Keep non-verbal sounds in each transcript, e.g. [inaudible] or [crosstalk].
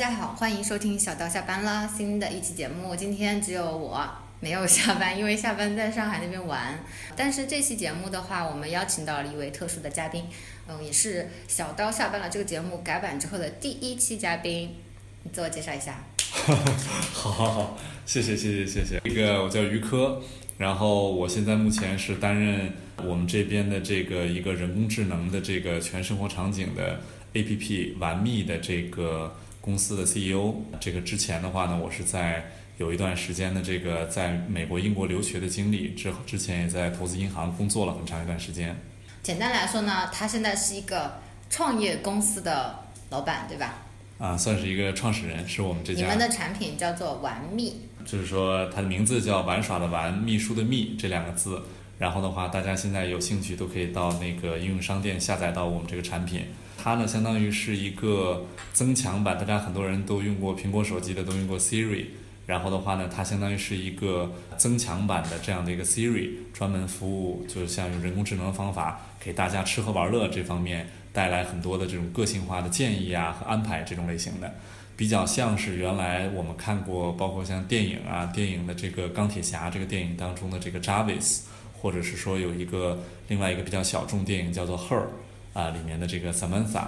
大家好，欢迎收听小刀下班了新的一期节目。今天只有我没有下班，因为下班在上海那边玩。但是这期节目的话，我们邀请到了一位特殊的嘉宾，嗯，也是小刀下班了这个节目改版之后的第一期嘉宾。你自我介绍一下。[laughs] 好好好，谢谢谢谢谢谢。这个我叫于科，然后我现在目前是担任我们这边的这个一个人工智能的这个全生活场景的 APP 玩蜜的这个公司的 CEO。这个之前的话呢，我是在有一段时间的这个在美国、英国留学的经历，之之前也在投资银行工作了很长一段时间。简单来说呢，他现在是一个创业公司的老板，对吧？啊，算是一个创始人，是我们这家。你们的产品叫做玩蜜，就是说它的名字叫玩耍的玩，秘书的秘这两个字。然后的话，大家现在有兴趣都可以到那个应用商店下载到我们这个产品。它呢，相当于是一个增强版，大家很多人都用过苹果手机的，都用过 Siri。然后的话呢，它相当于是一个增强版的这样的一个 Siri，专门服务，就是像用人工智能的方法给大家吃喝玩乐这方面。带来很多的这种个性化的建议啊和安排这种类型的，比较像是原来我们看过，包括像电影啊电影的这个钢铁侠这个电影当中的这个 Jarvis，或者是说有一个另外一个比较小众电影叫做 Her，啊里面的这个 Samantha，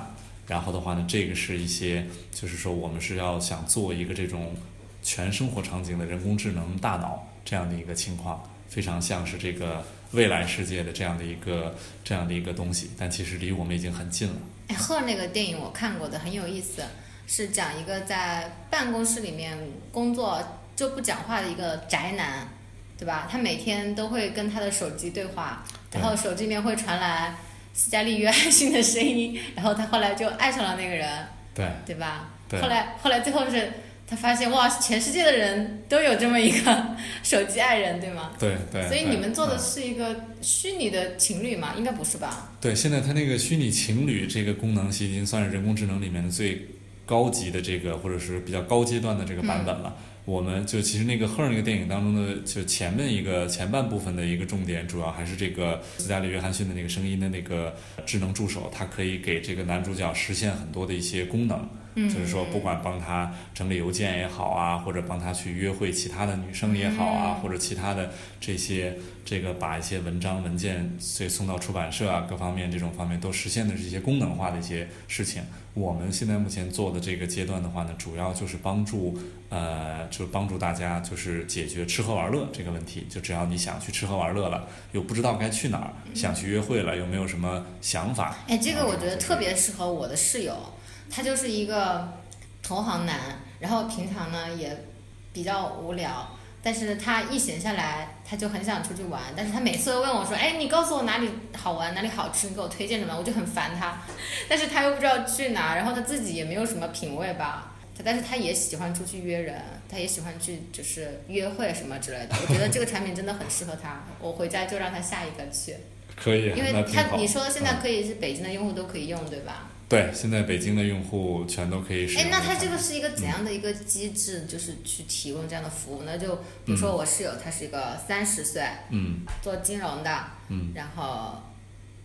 然后的话呢，这个是一些就是说我们是要想做一个这种全生活场景的人工智能大脑这样的一个情况，非常像是这个。未来世界的这样的一个这样的一个东西，但其实离我们已经很近了。哎，赫那个电影我看过的很有意思，是讲一个在办公室里面工作就不讲话的一个宅男，对吧？他每天都会跟他的手机对话，然后手机里面会传来斯嘉丽约翰逊的声音，然后他后来就爱上了那个人，对，对吧？对。后来后来最后是。他发现哇，全世界的人都有这么一个 [laughs] 手机爱人，对吗？对对。所以你们做的是一个虚拟的情侣吗？应该不是吧？对，现在它那个虚拟情侣这个功能，已经算是人工智能里面的最高级的这个，或者是比较高阶段的这个版本了。我们就其实那个《赫尔》那个电影当中的，就前面一个前半部分的一个重点，主要还是这个斯嘉丽·约翰逊的那个声音的那个智能助手，它可以给这个男主角实现很多的一些功能。就是说，不管帮他整理邮件也好啊，或者帮他去约会其他的女生也好啊，或者其他的这些这个把一些文章文件所以送到出版社啊，各方面这种方面都实现的这些功能化的一些事情。我们现在目前做的这个阶段的话呢，主要就是帮助呃，就帮助大家就是解决吃喝玩乐这个问题。就只要你想去吃喝玩乐了，又不知道该去哪儿，想去约会了，又没有什么想法。哎，这个我觉得特别适合我的室友。他就是一个同行男，然后平常呢也比较无聊，但是他一闲下来，他就很想出去玩，但是他每次都问我说，哎，你告诉我哪里好玩，哪里好吃，你给我推荐什么，我就很烦他，但是他又不知道去哪，然后他自己也没有什么品味吧，他但是他也喜欢出去约人，他也喜欢去就是约会什么之类的，我觉得这个产品真的很适合他，我回家就让他下一个去，可以，因为他你说现在可以是北京的用户都可以用，对吧？对，现在北京的用户全都可以使用。哎，那它这个是一个怎样的一个机制？就是去提供这样的服务？呢就比如说我室友，他是一个三十岁，嗯，做金融的，嗯，然后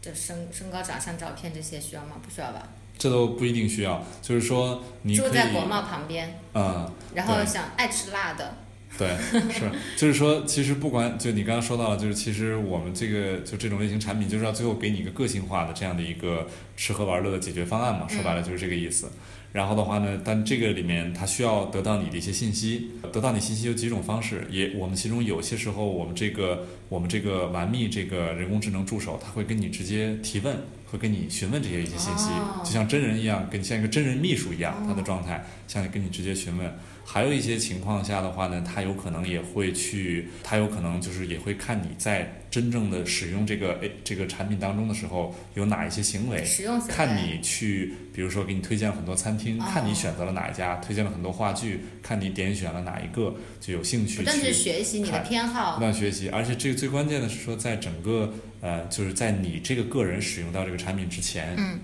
就身身高、长相、照片这些需要吗？不需要吧？这都不一定需要，就是说你住在国贸旁边，嗯，然后想爱吃辣的。对，是，就是说，其实不管就你刚刚说到了，就是其实我们这个就这种类型产品，就是要最后给你一个个性化的这样的一个吃喝玩乐的解决方案嘛，说白了就是这个意思。然后的话呢，但这个里面它需要得到你的一些信息，得到你信息有几种方式，也我们其中有些时候我们这个我们这个玩密这个人工智能助手，它会跟你直接提问，会跟你询问这些一些信息，就像真人一样，跟像一个真人秘书一样，他的状态像你跟你直接询问。还有一些情况下的话呢，他有可能也会去，他有可能就是也会看你在真正的使用这个诶这个产品当中的时候有哪一些行为，看你去，比如说给你推荐很多餐厅，看你选择了哪一家，推荐了很多话剧，看你点选了哪一个就有兴趣。不断学习你的偏好，不断学习，而且这个最关键的是说，在整个呃就是在你这个个人使用到这个产品之前，嗯。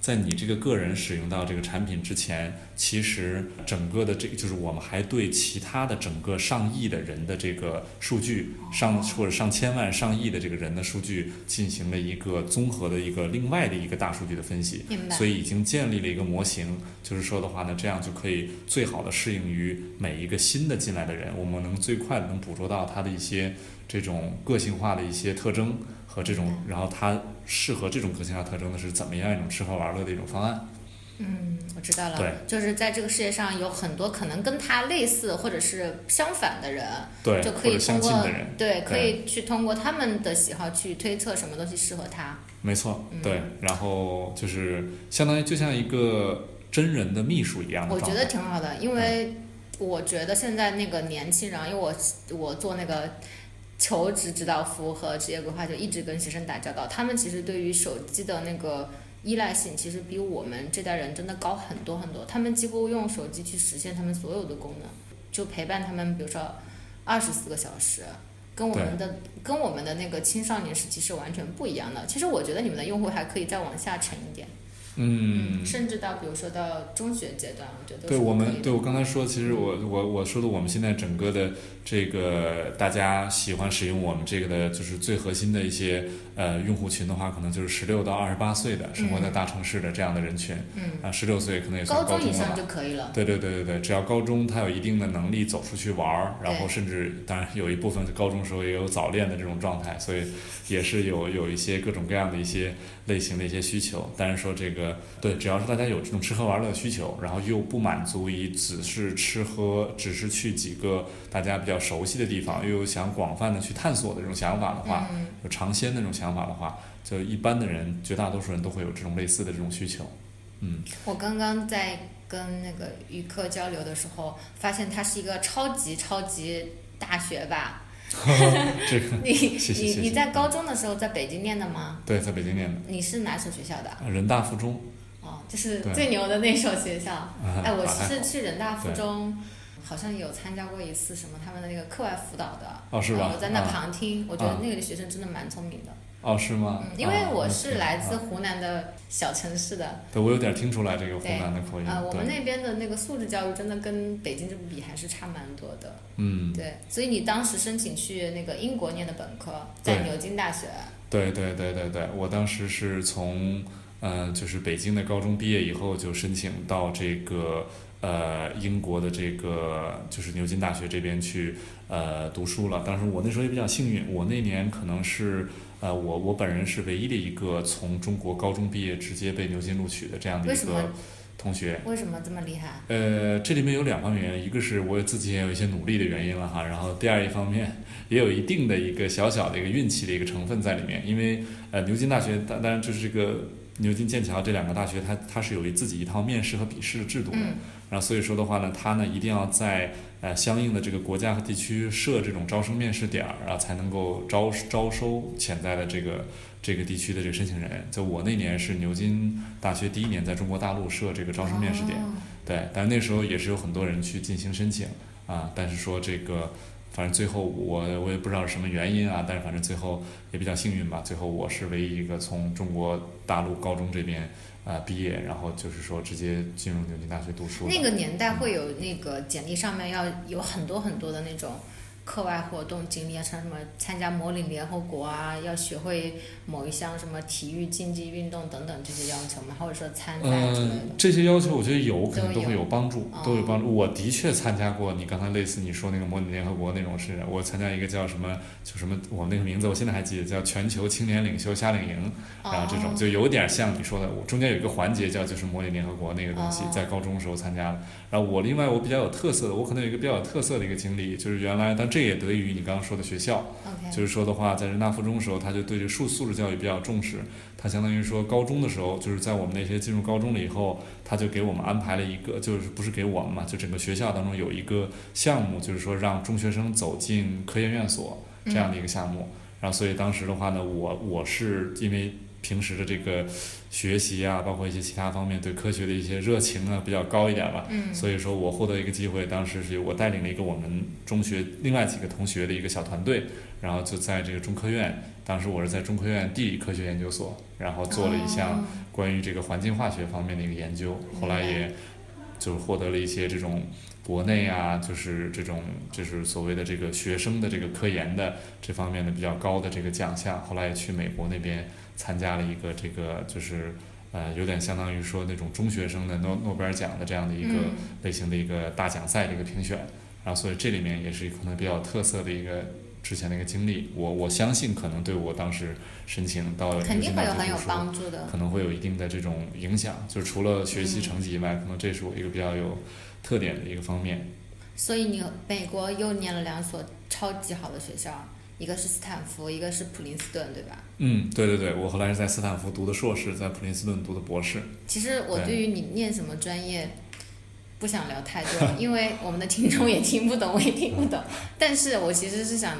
在你这个个人使用到这个产品之前，其实整个的这个就是我们还对其他的整个上亿的人的这个数据，上或者上千万、上亿的这个人的数据进行了一个综合的一个另外的一个大数据的分析，明白。所以已经建立了一个模型，就是说的话呢，这样就可以最好的适应于每一个新的进来的人，我们能最快的能捕捉到他的一些这种个性化的一些特征和这种，然后他适合这种个性化特征的是怎么样一种吃喝玩乐的一种方案。嗯，我知道了。对，就是在这个世界上有很多可能跟他类似或者是相反的人，对，就可以通过对，可以去通过他们的喜好去推测什么东西适合他。没错，嗯对，然后就是相当于就像一个真人的秘书一样的。我觉得挺好的，因为我觉得现在那个年轻人，因为我我做那个求职指导服务和职业规划，就一直跟学生打交道，他们其实对于手机的那个依赖性，其实比我们这代人真的高很多很多。他们几乎用手机去实现他们所有的功能，就陪伴他们，比如说二十四个小时。跟我们的跟我们的那个青少年时期是完全不一样的。其实我觉得你们的用户还可以再往下沉一点，嗯，甚至到比如说到中学阶段，我觉得对我们，对我刚才说，其实我我我说的，我们现在整个的这个大家喜欢使用我们这个的，就是最核心的一些呃用户群的话，可能就是十六到二十八岁的，生活在大城市的这样的人群。嗯，啊，十六岁可能也算高中以上。就可以了。对对对对对，只要高中他有一定的能力走出去玩儿，然后甚至当然有一部分高中时候也有早恋的这种状态，所以也是有有一些各种各样的一些类型的一些需求。但是说这个对，只要是大家有这种吃喝玩乐的需求，然后又不满足于只是吃喝，只是去几个大家比较熟悉的地方，又有想广泛的去探索的这种想法的话，嗯，有尝鲜的这种想法的话，就一般的人，绝大多数人都会有这种类似的这种需求。嗯，我刚刚在跟那个于客交流的时候，发现他是一个超级超级大学霸。[laughs] 这个 [laughs] 你你你在高中的时候在北京念的吗？对，在北京念的你是哪所学校的？人大附中。哦，就是最牛的那所学校。啊哎，我是去人大附中，好像有参加过一次什么他们的那个课外辅导的。哦，是吧？我在那啊旁听，我觉得啊那个学生真的蛮聪明的。哦，是吗？嗯，因为啊我是来自啊湖南的小城市的，对，我有点听出来这个湖南的口音。啊，我们，那边的那个素质教育真的跟北京这比还是差蛮多的。嗯，对，所以你当时申请去那个英国念的本科，在牛津大学。对对对对对，我当时是从呃，就是北京的高中毕业以后，就申请到这个呃英国的这个就是牛津大学这边去呃读书了。当时我那时候也比较幸运，我那年可能是呃我我本人是唯一的一个从中国高中毕业直接被牛津录取的这样的一个同学。为什么这么厉害？呃，这里面有两方面原因，一个是我自己也有一些努力的原因了哈，然后第二一方面也有一定的一个小小的一个运气的一个成分在里面，因为呃牛津大学当当然就是这个牛津、剑桥这两个大学，它它是有一自己一套面试和笔试的制度的，嗯然后所以说的话呢，它呢一定要在呃相应的这个国家和地区设这种招生面试点儿，啊才能够招招收潜在的这个这个地区的这个申请人。就我那年是牛津大学第一年在中国大陆设这个招生面试点。哦对，但是那时候也是有很多人去进行申请啊，但是说这个，反正最后我我也不知道是什么原因啊，但是反正最后也比较幸运吧，最后我是唯一一个从中国大陆高中这边啊毕业，然后就是说直接进入牛津大学读书。那个年代会有那个简历上面要有很多很多的那种课外活动经历啊，像什么参加模拟联合国啊，要学会某一项什么体育竞技运动等等这些要求吗？或者说参赛之类的嗯，？这些要求我觉得有，可能都会有帮助，哦都有帮助。我的确参加过你刚才类似你说那个模拟联合国那种事，我参加一个叫什么，就什么，我那个名字我现在还记得，叫全球青年领袖夏令营。然后这种哦就有点像你说的，我中间有一个环节叫就是模拟联合国那个东西哦，在高中的时候参加的。然后我另外我比较有特色的，我可能有一个比较有特色的一个经历，就是原来，但这也得益于你刚刚说的学校就是说的话，在人大附中的时候，他就对这个素素质教育比较重视。他相当于说高中的时候，就是在我们那些进入高中了以后，他就给我们安排了一个，就是不是给我们嘛，就整个学校当中有一个项目，就是说让中学生走进科研院所这样的一个项目。然后所以当时的话呢，我我是因为平时的这个学习啊，包括一些其他方面对科学的一些热情啊比较高一点吧。嗯。所以说我获得一个机会，当时是我带领了一个我们中学另外几个同学的一个小团队，然后就在这个中科院，当时我是在中科院地理科学研究所，然后做了一项哦。关于这个环境化学方面的一个研究，后来也就是获得了一些这种国内啊，就是这种就是所谓的这个学生的这个科研的这方面的比较高的这个奖项，后来也去美国那边参加了一个这个就是。呃，有点相当于说那种中学生的诺诺贝尔奖的这样的一个嗯类型的一个大奖赛的一个评选，然后所以这里面也是可能比较有特色的一个之前的一个经历，我我相信可能对我当时申请到肯定会有很有帮助的。可能会有一定的这种影响，就是除了学习成绩以外，可能这是我一个比较有特点的一个方面。所以你美国又念了两所超级好的学校，一个是斯坦福，一个是普林斯顿，对吧？嗯，对对对，我后来是在斯坦福读的硕士，在普林斯顿读的博士。其实我对对于你念什么专业不想聊太多，因为我们的听众也听不懂，我也听不懂。[laughs] 但是我其实是想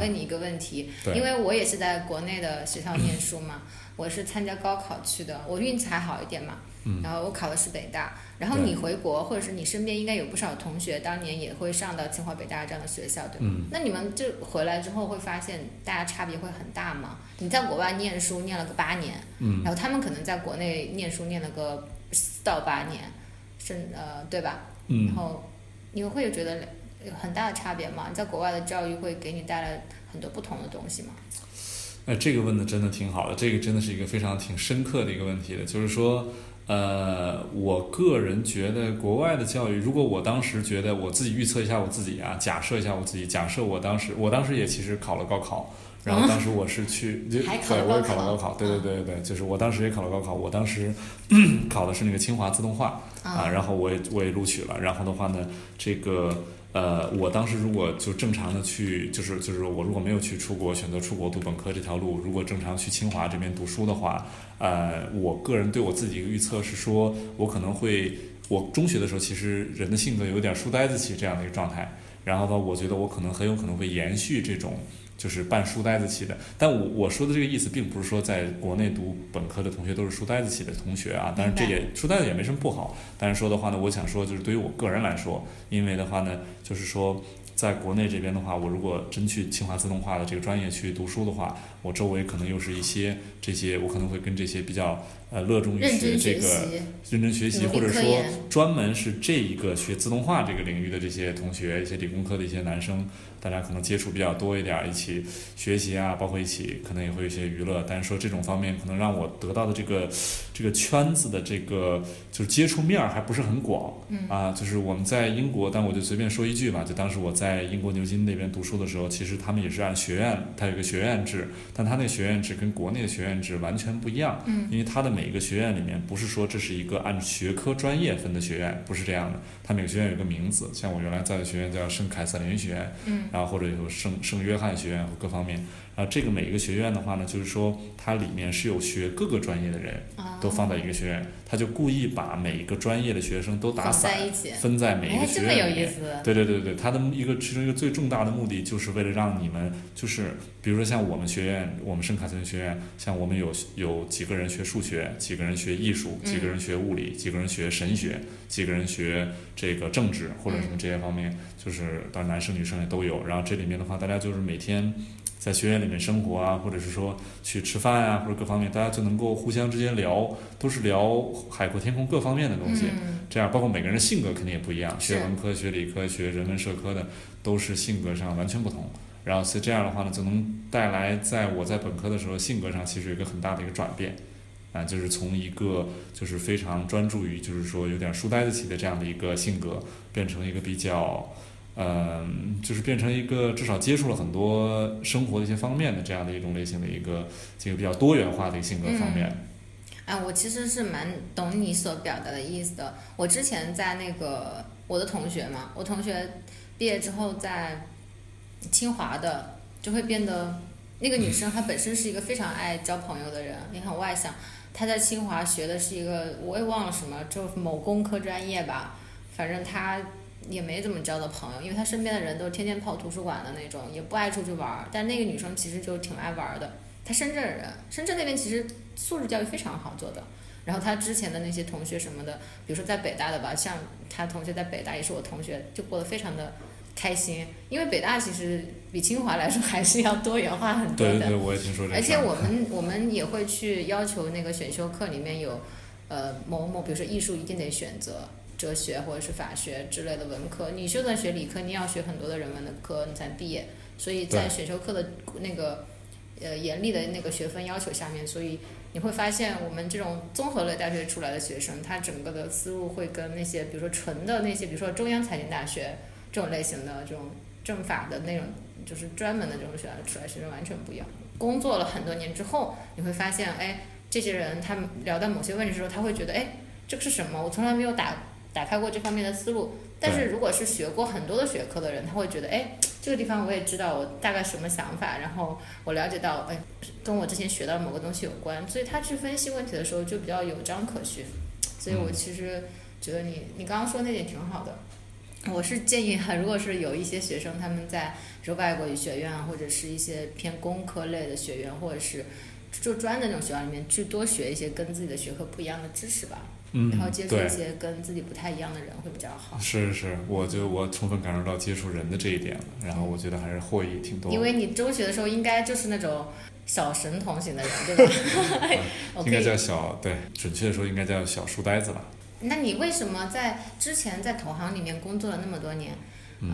问你一个问题，对因为我也是在国内的学校念书嘛，[laughs] 我是参加高考去的，我运气还好一点嘛，嗯然后我考的是北大，然后你回国或者是你身边应该有不少同学当年也会上到清华北大这样的学校，对吗？嗯，那你们就回来之后会发现大家差别会很大吗？你在国外念书念了个八年，嗯，然后他们可能在国内念书念了个四到八年，甚呃对吧？然嗯，后你会有觉得有很大的差别吗？你在国外的教育会给你带来很多不同的东西吗？哎，这个问的真的挺好的，这个真的是一个非常挺深刻的一个问题的，就是说。呃，我个人觉得国外的教育，如果我当时觉得我自己预测一下我自己啊，假设一下我自己，假设我当时，我当时也其实考了高考，然后当时我是去，对，我也考了高考高考，对对对对对，就是我当时也考了高考，我当时 [clears throat] 考的是那个清华自动化啊，然后我也我也录取了，然后的话呢，这个呃，我当时如果就正常的去，就是就是我如果没有去出国，选择出国读本科这条路，如果正常去清华这边读书的话，呃，我个人对我自己一个预测是说，我可能会，我中学的时候其实人的性格有点书呆子气这样的一个状态，然后呢，我觉得我可能很有可能会延续这种。就是半书呆子气的，但我我说的这个意思，并不是说在国内读本科的同学都是书呆子气的同学啊，当然这也书呆子也没什么不好。但是说的话呢，我想说就是对于我个人来说，因为的话呢，就是说在国内这边的话，我如果真去清华自动化的这个专业去读书的话，我周围可能又是一些这些，我可能会跟这些比较呃热衷于学这个，认真学习，或者说专门是这一个学自动化这个领域的这些同学，一些理工科的一些男生，大家可能接触比较多一点儿，一起学习啊，包括一起可能也会有一些娱乐。但是说这种方面可能让我得到的这个这个圈子的这个就是接触面儿还不是很广，嗯啊，就是我们在英国，但我就随便说一句吧，就当时我在英国牛津那边读书的时候，其实他们也是按学院，它有一个学院制，但它那个学院制跟国内的学院制完全不一样，嗯因为它的每一个学院里面不是说这是一个按学科专业分的学院，不是这样的，它每个学院有个名字，像我原来在的学院叫圣凯瑟琳学院，嗯。然后或者有圣圣约翰学院和各方面，然后这个每一个学院的话呢，就是说它里面是有学各个专业的人啊，都放在一个学院，他就故意把每一个专业的学生都打散在，一起，分在每一个，哎这么学院里面。有意思，对对对对，他的一个其中一个最重大的目的，就是为了让你们，就是比如说像我们学院，我们圣卡斯林学院，像我们有有几个人学数学，几个人学艺术，几个人学物理，几个人学神学，几个人学这个政治或者什么这些方面，就是当然男生女生也都有。然后这里面的话，大家就是每天在学院里面生活啊，或者是说去吃饭啊，或者各方面，大家就能够互相之间聊，都是聊海阔天空各方面的东西。嗯这样，包括每个人的性格肯定也不一样，学文科、学理科、学人文社科的，都是性格上完全不同。然后，所以这样的话呢，就能带来在我在本科的时候性格上其实有一个很大的一个转变，啊，就是从一个就是非常专注于就是说有点书呆子气的这样的一个性格，变成一个比较，嗯、就是变成一个至少接触了很多生活的一些方面的这样的一种类型的一个这个比较多元化的一个性格方面。哎，我其实是蛮懂你所表达的意思的。我之前在那个我的同学嘛，我同学毕业之后在清华的，就会变得那个女生她本身是一个非常爱交朋友的人，也很外向。她在清华学的是一个我也忘了什么，就是某工科专业吧，反正她也没怎么交到朋友，因为她身边的人都是天天泡图书馆的那种，也不爱出去玩儿。但那个女生其实就挺爱玩儿的。她深圳人，深圳那边其实素质教育非常好做的。然后她之前的那些同学什么的，比如说在北大的吧，像她同学在北大也是我同学，就过得非常的开心。因为北大其实比清华来说还是要多元化很多的。对对，我也听说这而且我们 [laughs] 我们也会去要求那个选修课里面有，呃某某，比如说艺术一定得选择哲学或者是法学之类的文科。你就算学理科，你要学很多的人文的科，你才毕业。所以在选修课的那个呃严厉的那个学分要求下面，所以。你会发现，我们这种综合类大学出来的学生，他整个的思路会跟那些，比如说纯的那些，比如说中央财经大学这种类型的这种政法的那种，就是专门的这种学校出来学生完全不一样。工作了很多年之后，你会发现，哎，这些人他们聊到某些问题的时候，他会觉得，哎，这个是什么？我从来没有打打开过这方面的思路。但是如果是学过很多的学科的人，他会觉得，哎，这个地方我也知道我大概什么想法，然后我了解到，哎，跟我之前学到某个东西有关，所以他去分析问题的时候就比较有章可循。所以我其实觉得你你刚刚说那点挺好的。我是建议哈，[laughs] 如果是有一些学生他们在说外国语学院啊，或者是一些偏工科类的学院，或者是就专的那种学校里面，去多学一些跟自己的学科不一样的知识吧。然后接触一些跟自己不太一样的人会比较好。是是是，我就我充分感受到接触人的这一点了，然后我觉得还是获益挺多。因为你中学的时候应该就是那种小神童型的人，对吧？[laughs] [laughs] 应该叫小，对，准确的说应该叫小书呆子吧。那你为什么在之前在投行里面工作了那么多年？嗯。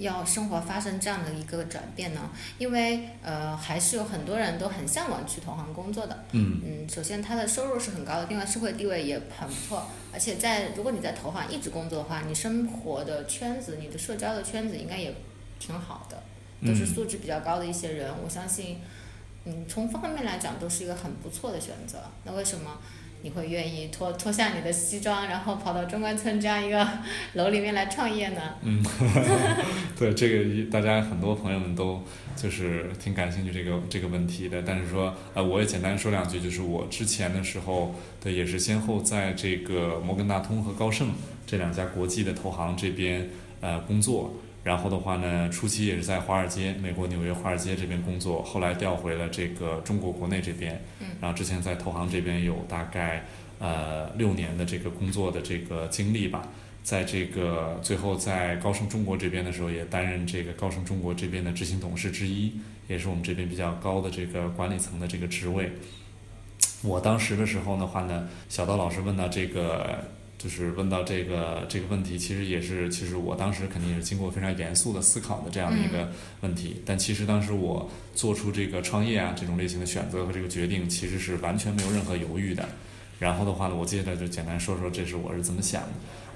要生活发生这样的一个转变呢？因为呃，还是有很多人都很向往去投行工作的。嗯嗯，首先他的收入是很高的，另外社会地位也很不错。而且在如果你在投行一直工作的话，你生活的圈子、你的社交的圈子应该也挺好的，都是素质比较高的一些人。我相信，嗯，从方面来讲都是一个很不错的选择。那为什么？你会愿意脱脱下你的西装，然后跑到中关村这样一个楼里面来创业呢？嗯，[laughs] 对，这个大家很多朋友们都就是挺感兴趣这个这个问题的。但是说，呃，我也简单说两句，就是我之前的时候，对，也是先后在这个摩根大通和高盛这两家国际的投行这边呃工作。然后的话呢，初期也是在华尔街，美国纽约华尔街这边工作，后来调回了这个中国国内这边。嗯。然后之前在投行这边有大概呃六年的这个工作的这个经历吧，在这个最后在高盛中国这边的时候，也担任这个高盛中国这边的执行董事之一，也是我们这边比较高的这个管理层的这个职位。我当时的时候的话呢，小刀老师问到这个。就是问到这个这个问题，其实也是，其实我当时肯定也是经过非常严肃的思考的这样的一个问题。但其实当时我做出这个创业啊这种类型的选择和这个决定，其实是完全没有任何犹豫的。然后的话呢，我接下来就简单说说这是我是怎么想的。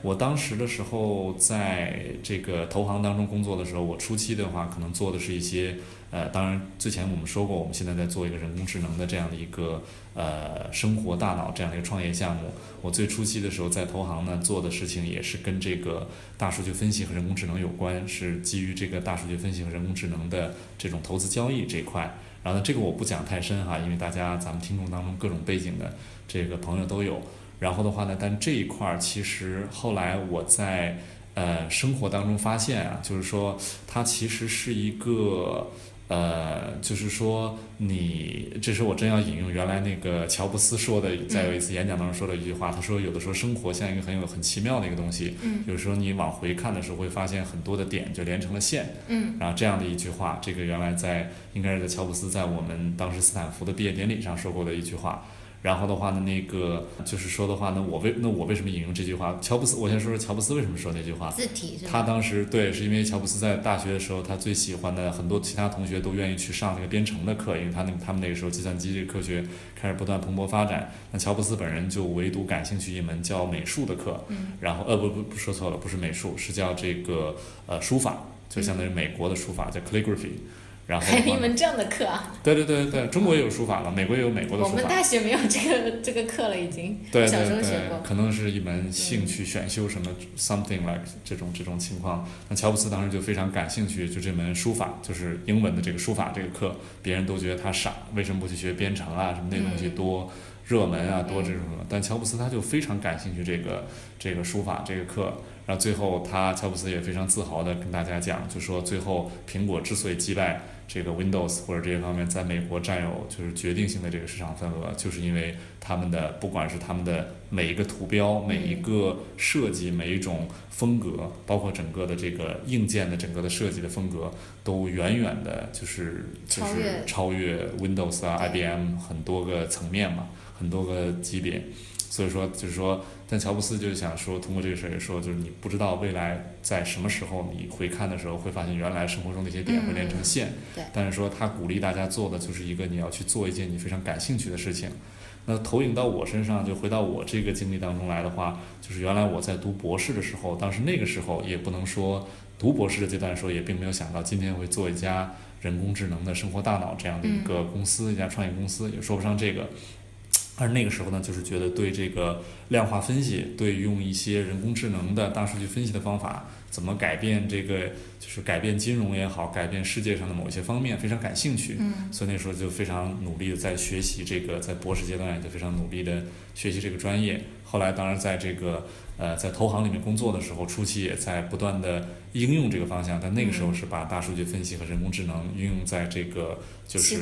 我当时的时候在这个投行当中工作的时候，我初期的话可能做的是一些。呃，当然，之前我们说过，我们现在在做一个人工智能的这样的一个呃生活大脑这样的一个创业项目。我最初期的时候在投行呢做的事情也是跟这个大数据分析和人工智能有关，是基于这个大数据分析和人工智能的这种投资交易这一块。然后呢，这个我不讲太深哈，因为大家咱们听众当中各种背景的这个朋友都有。然后的话呢，但这一块儿其实后来我在呃生活当中发现啊，就是说它其实是一个。呃，就是说，你这是我真要引用原来那个乔布斯说的，在有一次演讲当中说的一句话，他说有的时候生活像一个很有很奇妙的一个东西，嗯有时候你往回看的时候会发现很多的点就连成了线，嗯，然后这样的一句话，这个原来在应该是在乔布斯在我们当时斯坦福的毕业典礼上说过的一句话。然后的话呢，那个就是说的话呢，我为那我为什么引用这句话？乔布斯，我先说说乔布斯为什么说那句话。字体是他当时对，是因为乔布斯在大学的时候，他最喜欢的很多其他同学都愿意去上那个编程的课，因为他那他们那个时候计算机这个科学开始不断蓬勃发展。那乔布斯本人就唯独感兴趣一门叫美术的课，然后呃不不不说错了，不是美术，是叫这个呃书法，就相当于美国的书法叫 calligraphy。然后还有一门这样的课啊？对对对对，中国也有书法了，美国也有美国的书法。我们大学没有这个这个课了，已经。对对对，可能是一门兴趣选修什么 something like 这种这种情况。那乔布斯当时就非常感兴趣，就这门书法，就是英文的这个书法这个课，别人都觉得他傻，为什么不去学编程啊？什么那东西多热门啊，多这种。但乔布斯他就非常感兴趣这个这个书法这个课。然后最后他乔布斯也非常自豪的跟大家讲，就说最后苹果之所以击败。这个 Windows 或者这些方面在美国占有就是决定性的这个市场份额，就是因为他们的不管是他们的每一个图标、每一个设计、每一种风格，包括整个的这个硬件的整个的设计的风格，都远远的就是就是超越 Windows 啊、IBM 很多个层面嘛，很多个级别。所以说，就是说，但乔布斯就是想说，通过这个事儿也说，就是你不知道未来在什么时候你回看的时候，会发现原来生活中那些点会连成线。对。但是说他鼓励大家做的就是一个你要去做一件你非常感兴趣的事情。那投影到我身上，就回到我这个经历当中来的话，就是原来我在读博士的时候，当时那个时候也不能说读博士的阶段的时候，也并没有想到今天会做一家人工智能的生活大脑这样的一个公司，一家创业公司，也说不上这个。而那个时候呢，就是觉得对这个量化分析，对用一些人工智能的大数据分析的方法，怎么改变这个，就是改变金融也好，改变世界上的某一些方面，非常感兴趣。嗯。所以那时候就非常努力的在学习这个，在博士阶段也就非常努力的学习这个专业。后来当然在这个呃在投行里面工作的时候，初期也在不断的应用这个方向，但那个时候是把大数据分析和人工智能运用在这个就是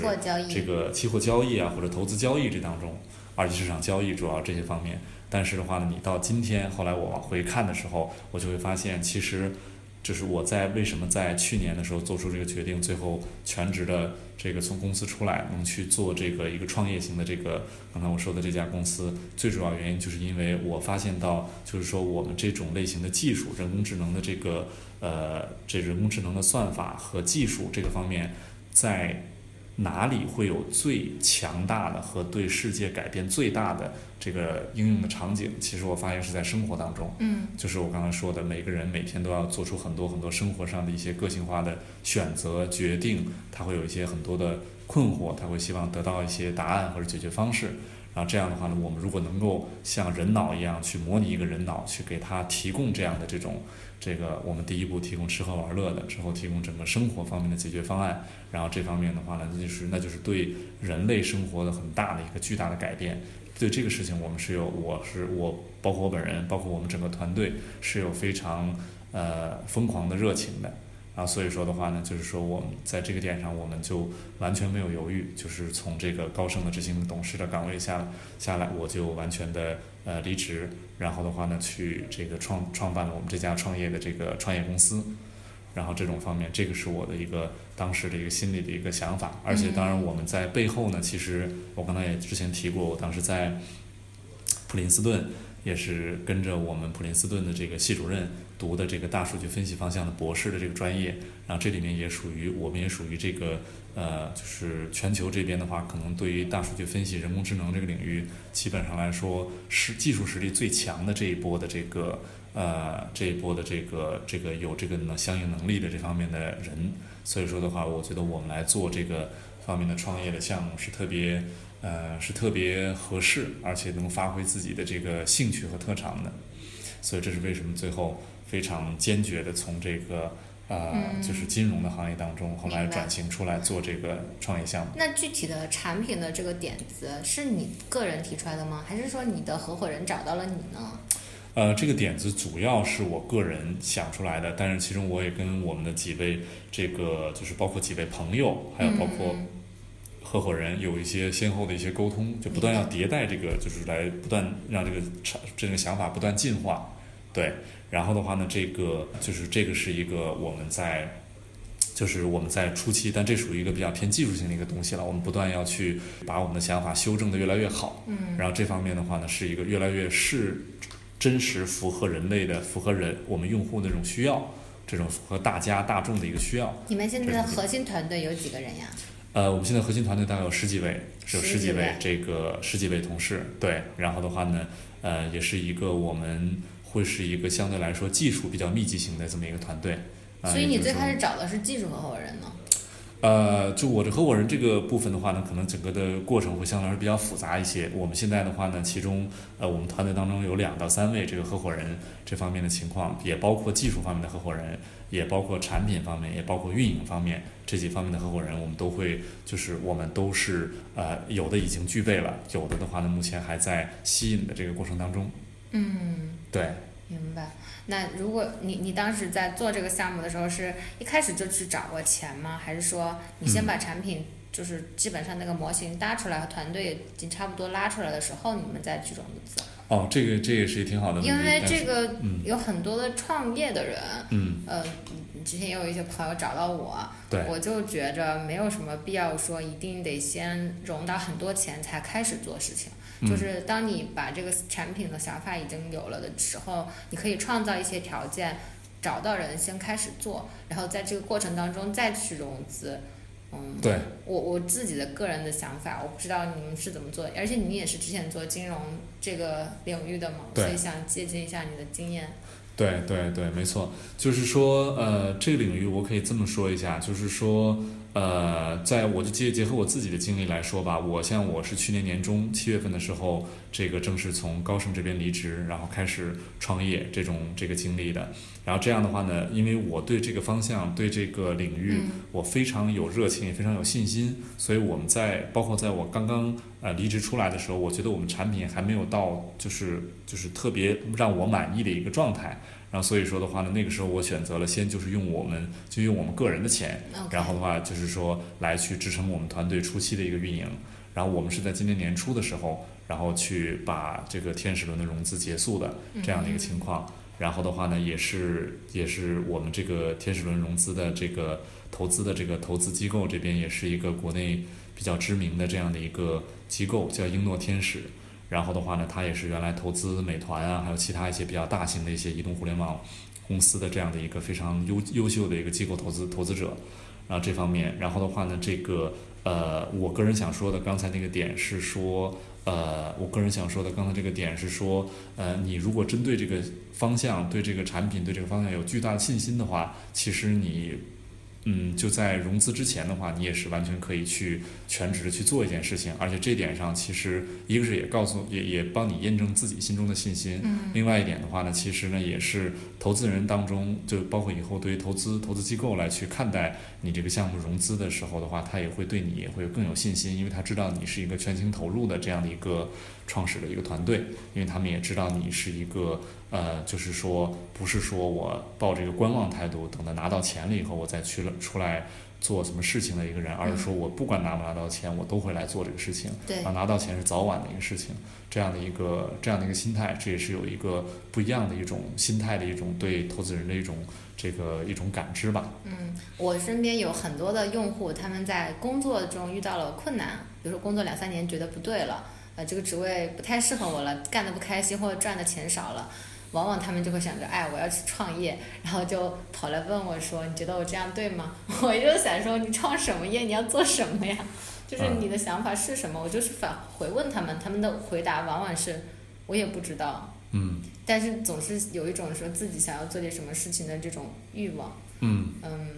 这个期货交易啊或者投资交易这当中。二级市场交易主要这些方面，但是的话呢，你到今天，后来我往回看的时候，我就会发现，其实就是我在为什么在去年的时候做出这个决定，最后全职的这个从公司出来，能去做这个一个创业型的这个刚才我说的这家公司，最主要原因就是因为我发现到，就是说我们这种类型的技术，人工智能的这个呃，这人工智能的算法和技术这个方面，在。哪里会有最强大的和对世界改变最大的这个应用的场景？其实我发现是在生活当中，嗯，就是我刚才说的，每个人每天都要做出很多很多生活上的一些个性化的选择决定，他会有一些很多的困惑，他会希望得到一些答案或者解决方式。然后这样的话呢，我们如果能够像人脑一样去模拟一个人脑，去给他提供这样的这种。这个我们第一步提供吃喝玩乐的，之后提供整个生活方面的解决方案，然后这方面的话呢，那就是那就是对人类生活的很大的一个巨大的改变。对这个事情，我们是有，我是我，包括我本人，包括我们整个团队是有非常呃疯狂的热情的。然后所以说的话呢，就是说我们在这个点上，我们就完全没有犹豫，就是从这个高盛的执行董事的岗位下下来，我就完全的呃离职，然后的话呢，去这个创创办了我们这家创业的这个创业公司。然后这种方面，这个是我的一个当时的一个心理的一个想法。而且当然我们在背后呢，其实我刚才也之前提过，我当时在普林斯顿。也是跟着我们普林斯顿的这个系主任读的这个大数据分析方向的博士的这个专业，然后这里面也属于我们也属于这个呃，就是全球这边的话，可能对于大数据分析、人工智能这个领域，基本上来说是技术实力最强的这一波的这个呃这一波的这个这个有这个能相应能力的这方面的人，所以说的话，我觉得我们来做这个方面的创业的项目是特别。呃，是特别合适，而且能发挥自己的这个兴趣和特长的，所以这是为什么最后非常坚决的从这个呃，就是金融的行业当中，后来转型出来做这个创业项目。那具体的产品的这个点子是你个人提出来的吗？还是说你的合伙人找到了你呢？呃，这个点子主要是我个人想出来的，但是其中我也跟我们的几位这个就是包括几位朋友，还有包括。合伙人有一些先后的一些沟通，就不断要迭代这个，就是来不断让这个产这个想法不断进化，对。然后的话呢，这个就是这个是一个我们在，就是我们在初期，但这属于一个比较偏技术性的一个东西了。我们不断要去把我们的想法修正的越来越好，嗯。然后这方面的话呢，是一个越来越是真实符合人类的、符合人我们用户那种需要，这种符合大家大众的一个需要。你们现在的核心团队有几个人呀？呃，我们现在核心团队大概有十几位，是有十几位这个十几位同事，对。然后的话呢，呃，也是一个我们会是一个相对来说技术比较密集型的这么一个团队。所以你最开始找的是技术合伙人呢？呃，就我的合伙人这个部分的话呢，可能整个的过程会相对来说比较复杂一些。我们现在的话呢，其中呃，我们团队当中有两到三位这个合伙人这方面的情况，也包括技术方面的合伙人，也包括产品方面，也包括运营方面这几方面的合伙人，我们都会就是我们都是呃，有的已经具备了，有的的话呢，目前还在吸引的这个过程当中。嗯，对。明白。那如果你你当时在做这个项目的时候，是一开始就去找过钱吗？还是说你先把产品就是基本上那个模型搭出来，和团队已经差不多拉出来的时候，你们再去融资？哦，这个这也是挺好的。因为这个嗯有很多的创业的人，嗯，呃，之前也有一些朋友找到我，对，我就觉着没有什么必要说一定得先融到很多钱才开始做事情。嗯就是当你把这个产品的想法已经有了的时候，你可以创造一些条件，找到人先开始做，然后在这个过程当中再去融资。嗯，对，我我自己的个人的想法，我不知道你们是怎么做，而且你也是之前做金融这个领域的嘛，所以想借鉴一下你的经验。对对对，没错，就是说，呃，这个领域我可以这么说一下，就是说，呃，在我就结结合我自己的经历来说吧，我像我是去年年中七月份的时候，这个正式从高盛这边离职，然后开始创业这种这个经历的。然后这样的话呢，因为我对这个方向、对这个领域，嗯我非常有热情，也非常有信心，所以我们在包括在我刚刚呃离职出来的时候，我觉得我们产品还没有到就是就是特别让我满意的一个状态。然后所以说的话呢，那个时候我选择了先就是用我们就用我们个人的钱然后的话就是说来去支撑我们团队初期的一个运营。然后我们是在今年年初的时候，然后去把这个天使轮的融资结束的这样的一个情况。然后的话呢，也是也是我们这个天使轮融资的这个投资的这个投资机构这边也是一个国内比较知名的这样的一个机构，叫英诺天使。然后的话呢，他也是原来投资美团啊，还有其他一些比较大型的一些移动互联网公司的这样的一个非常优优秀的一个机构投资投资者。然后这方面，然后的话呢，这个呃，我个人想说的刚才那个点是说，呃，我个人想说的刚才这个点是说，呃，你如果针对这个方向、对这个产品、对这个方向有巨大的信心的话，其实你。嗯，就在融资之前的话，你也是完全可以去全职去做一件事情，而且这点上其实一个是也告诉也也帮你验证自己心中的信心，嗯。另外一点的话呢，其实呢也是投资人当中，就包括以后对于投资投资机构来去看待你这个项目融资的时候的话，他也会对你也会更有信心，因为他知道你是一个全情投入的这样的一个创始的一个团队，因为他们也知道你是一个呃，就是说不是说我抱着一个观望态度，等到拿到钱了以后我再去了出来做什么事情的一个人，而是说我不管拿不拿到钱，我都会来做这个事情。对啊，拿到钱是早晚的一个事情，这样的一个这样的一个心态，这也是有一个不一样的一种心态的一种对投资人的一种这个一种感知吧。嗯，我身边有很多的用户，他们在工作中遇到了困难，比如说工作两三年觉得不对了，呃，这个职位不太适合我了，干的不开心或者赚的钱少了。往往他们就会想着，哎，我要去创业，然后就跑来问我说：“你觉得我这样对吗？” [laughs] 我就想说，你创什么业？你要做什么呀？就是嗯你的想法是什么？我就是反回问他们，他们的回答往往是，我也不知道。嗯但是总是有一种说自己想要做点什么事情的这种欲望。嗯嗯，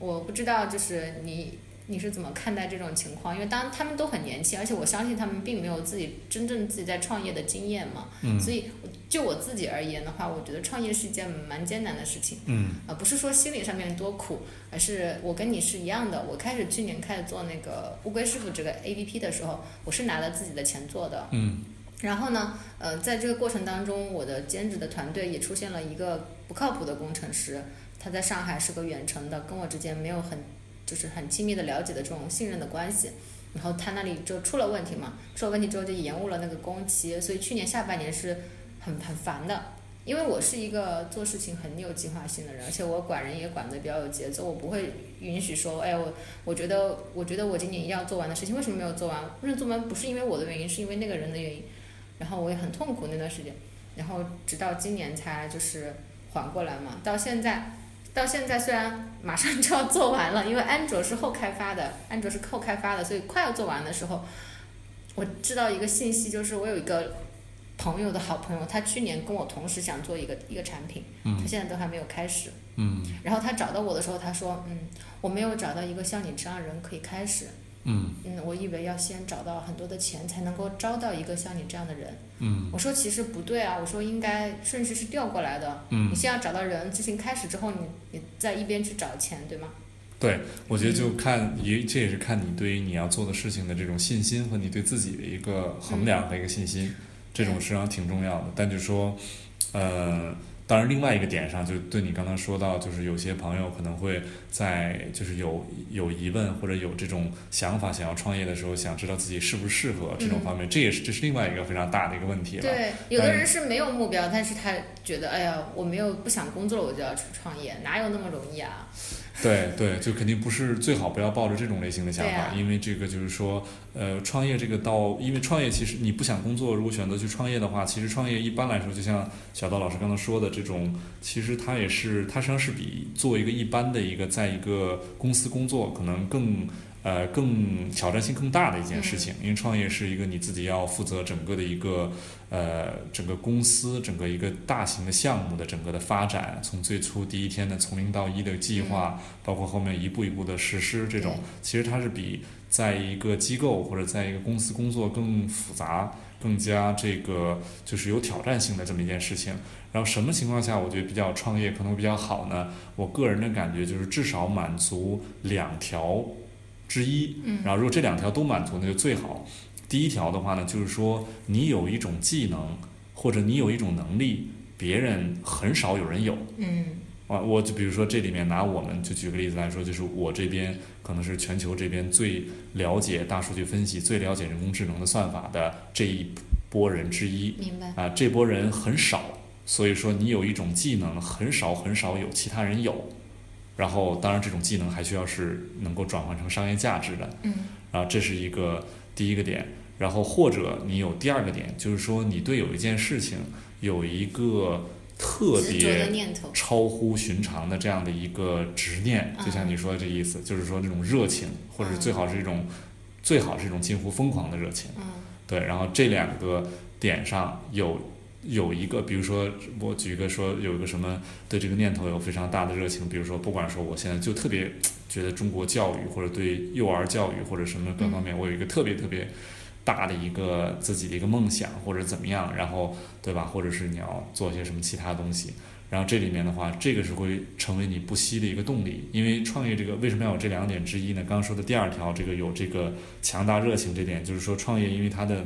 我不知道，就是你你是怎么看待这种情况？因为当他们都很年轻，而且我相信他们并没有自己真正自己在创业的经验嘛，嗯所以就我自己而言的话，我觉得创业是一件蛮艰难的事情。嗯啊，不是说心理上面多苦，而是我跟你是一样的。我开始去年开始做那个乌龟师傅这个 A P P 的时候，我是拿了自己的钱做的。嗯然后呢，呃，在这个过程当中，我的兼职的团队也出现了一个不靠谱的工程师，他在上海是个远程的，跟我之间没有很就是很亲密的了解的这种信任的关系。然后他那里就出了问题嘛，出了问题之后就延误了那个工期，所以去年下半年是很很烦的。因为我是一个做事情很有计划性的人，而且我管人也管得比较有节奏，我不会允许说，哎，我我觉得我觉得我今年一定要做完的事情，为什么没有做完？为什么做完不是因为我的原因，是因为那个人的原因。然后我也很痛苦那段时间，然后直到今年才就是缓过来嘛。到现在，到现在虽然马上就要做完了，因为安卓是后开发的，安卓是后开发的，所以快要做完的时候，我知道一个信息，就是我有一个朋友的好朋友，他去年跟我同时想做一个一个产品，他嗯现在都还没有开始。嗯然后他找到我的时候，他说：“嗯，我没有找到一个像你这样的人可以开始。嗯嗯，我以为要先找到很多的钱才能够招到一个像你这样的人。嗯我说其实不对啊，我说应该顺序是调过来的。嗯你嗯，先要找到人，执行开始之后，你你再一边去找钱，对吗？对，我觉得就看也这也是看你对于你要做的事情的这种信心和你对自己的一个衡量的一个信心，这种实际上挺重要的。但就说，呃。当然，另外一个点上，就对你刚刚说到，就是有些朋友可能会在就是有有疑问或者有这种想法想要创业的时候，想知道自己适不适合这种方面，这也是这是另外一个非常大的一个问题了。对，有的人是没有目标，但是他觉得，哎呀，我没有不想工作了，我就要去创业，哪有那么容易啊？对对，就肯定不是最好不要抱着这种类型的想法，啊因为这个就是说，呃，创业这个到，因为创业其实你不想工作，如果选择去创业的话，其实创业一般来说，就像小道老师刚才说的这种，其实它也是它实际上是比做一个一般的一个在一个公司工作可能更。呃，更挑战性更大的一件事情，因为创业是一个你自己要负责整个的一个呃整个公司整个一个大型的项目的整个的发展，从最初第一天的从零到一的计划，包括后面一步一步的实施，这种其实它是比在一个机构或者在一个公司工作更复杂、更加这个就是有挑战性的这么一件事情。然后什么情况下我觉得比较创业可能比较好呢？我个人的感觉就是至少满足两条之一，嗯然后如果这两条都满足，那就最好。第一条的话呢，就是说你有一种技能，或者你有一种能力，别人很少有人有。嗯啊，我就比如说这里面拿我们就举个例子来说，就是我这边可能是全球这边最了解大数据分析、最了解人工智能的算法的这一波人之一明白。啊，这波人很少，所以说你有一种技能很少很少有其他人有，然后当然这种技能还需要是能够转换成商业价值的，嗯。然后这是一个第一个点，然后或者你有第二个点，就是说你对有一件事情有一个特别。超乎寻常的这样的一个执念，就像你说的这意思，就是说这种热情，或者最好是一种最好是一种近乎疯狂的热情。嗯。对，然后这两个点上有有一个，比如说我举一个说有一个什么对这个念头有非常大的热情，比如说不管说我现在就特别觉得中国教育或者对幼儿教育或者什么各方面，我有一个特别特别大的一个自己的一个梦想或者怎么样，然后对吧？或者是你要做些什么其他东西。然后这里面的话，这个是会成为你不息的一个动力，因为创业这个为什么要有这两点之一呢？刚刚说的第二条，这个有这个强大热情这点，就是说创业因为它的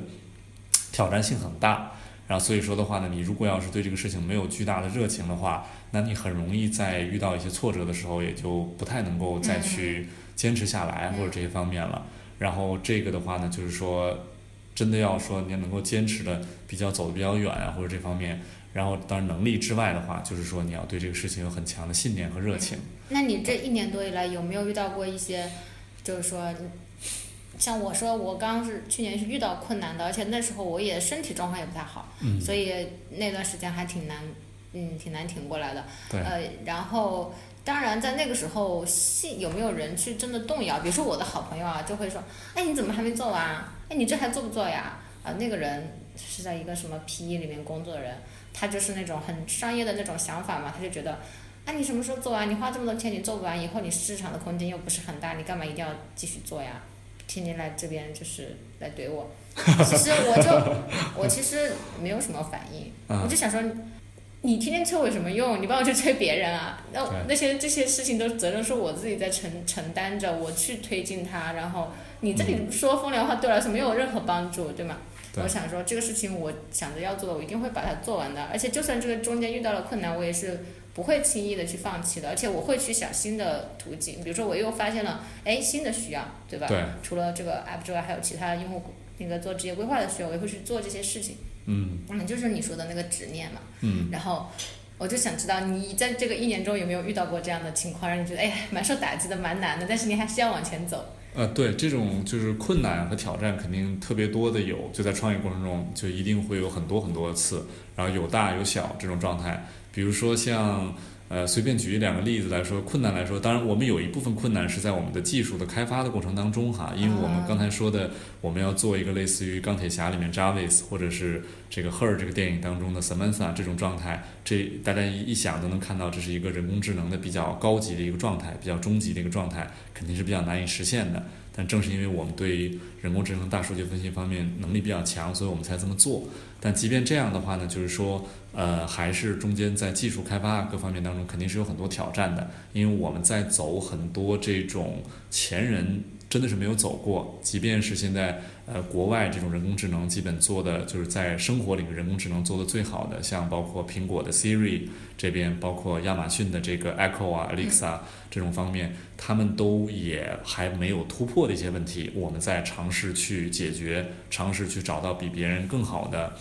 挑战性很大，然后所以说的话呢，你如果要是对这个事情没有巨大的热情的话，那你很容易在遇到一些挫折的时候，也就不太能够再去坚持下来、嗯或者这些方面了。然后这个的话呢，就是说真的要说你能够坚持的比较走的比较远啊，或者这方面。然后，当然能力之外的话，就是说你要对这个事情有很强的信念和热情。那你这一年多以来有没有遇到过一些，就是说，像我说我刚是去年是遇到困难的，而且那时候我也身体状况也不太好，嗯，所以那段时间还挺难，嗯，挺难挺过来的。对，呃，然后当然在那个时候，信有没有人去真的动摇？比如说我的好朋友啊，就会说，哎，你怎么还没做完啊？哎，你这还做不做呀？啊，那个人是在一个什么 PE 里面工作的人，他就是那种很商业的那种想法嘛，他就觉得。啊，你什么时候做完？你花这么多钱，你做不完，以后你市场的空间又不是很大，你干嘛一定要继续做呀？天天来这边就是来怼我。其实我就我其实没有什么反应，[laughs] 我啊就想说，你天天催我有什么用？你帮我去催别人啊？那那些这些事情都责任是我自己在承承担着，我去推进它，然后你这里说风凉话对我来说没有任何帮助，对吗？我想说这个事情我想着要做的，我一定会把它做完的，而且就算这个中间遇到了困难，我也是不会轻易的去放弃的，而且我会去想新的途径，比如说我又发现了哎新的需要，对吧？对，除了这个 app 之外，还有其他用户那个做职业规划的需要，我也会去做这些事情。嗯嗯，就是你说的那个执念嘛。嗯。然后我就想知道你在这个一年中有没有遇到过这样的情况，让你觉得哎呀蛮受打击的，蛮难的，但是你还是要往前走。呃，对，这种就是困难和挑战肯定特别多的有，就在创业过程中就一定会有很多很多次，然后有大有小这种状态。比如说像呃，随便举两个例子来说，困难来说，当然我们有一部分困难是在我们的技术的开发的过程当中哈，因为我们刚才说的，我们要做一个类似于钢铁侠里面 Jarvis 或者是这个 Her 这个电影当中的 Samantha 这种状态，这大家一一想都能看到，这是一个人工智能的比较高级的一个状态，比较终极的一个状态，肯定是比较难以实现的。但正是因为我们对人工智能、大数据分析方面能力比较强，所以我们才这么做。但即便这样的话呢，就是说，呃，还是中间在技术开发各方面当中，肯定是有很多挑战的，因为我们在走很多这种前人真的是没有走过。即便是现在呃国外这种人工智能基本做的就是在生活里面人工智能做的最好的，像包括苹果的 Siri 这边，包括亚马逊的这个 Echo 啊、Alexa 这种方面，他们都也还没有突破的一些问题，我们在尝试去解决，尝试去找到比别人更好的。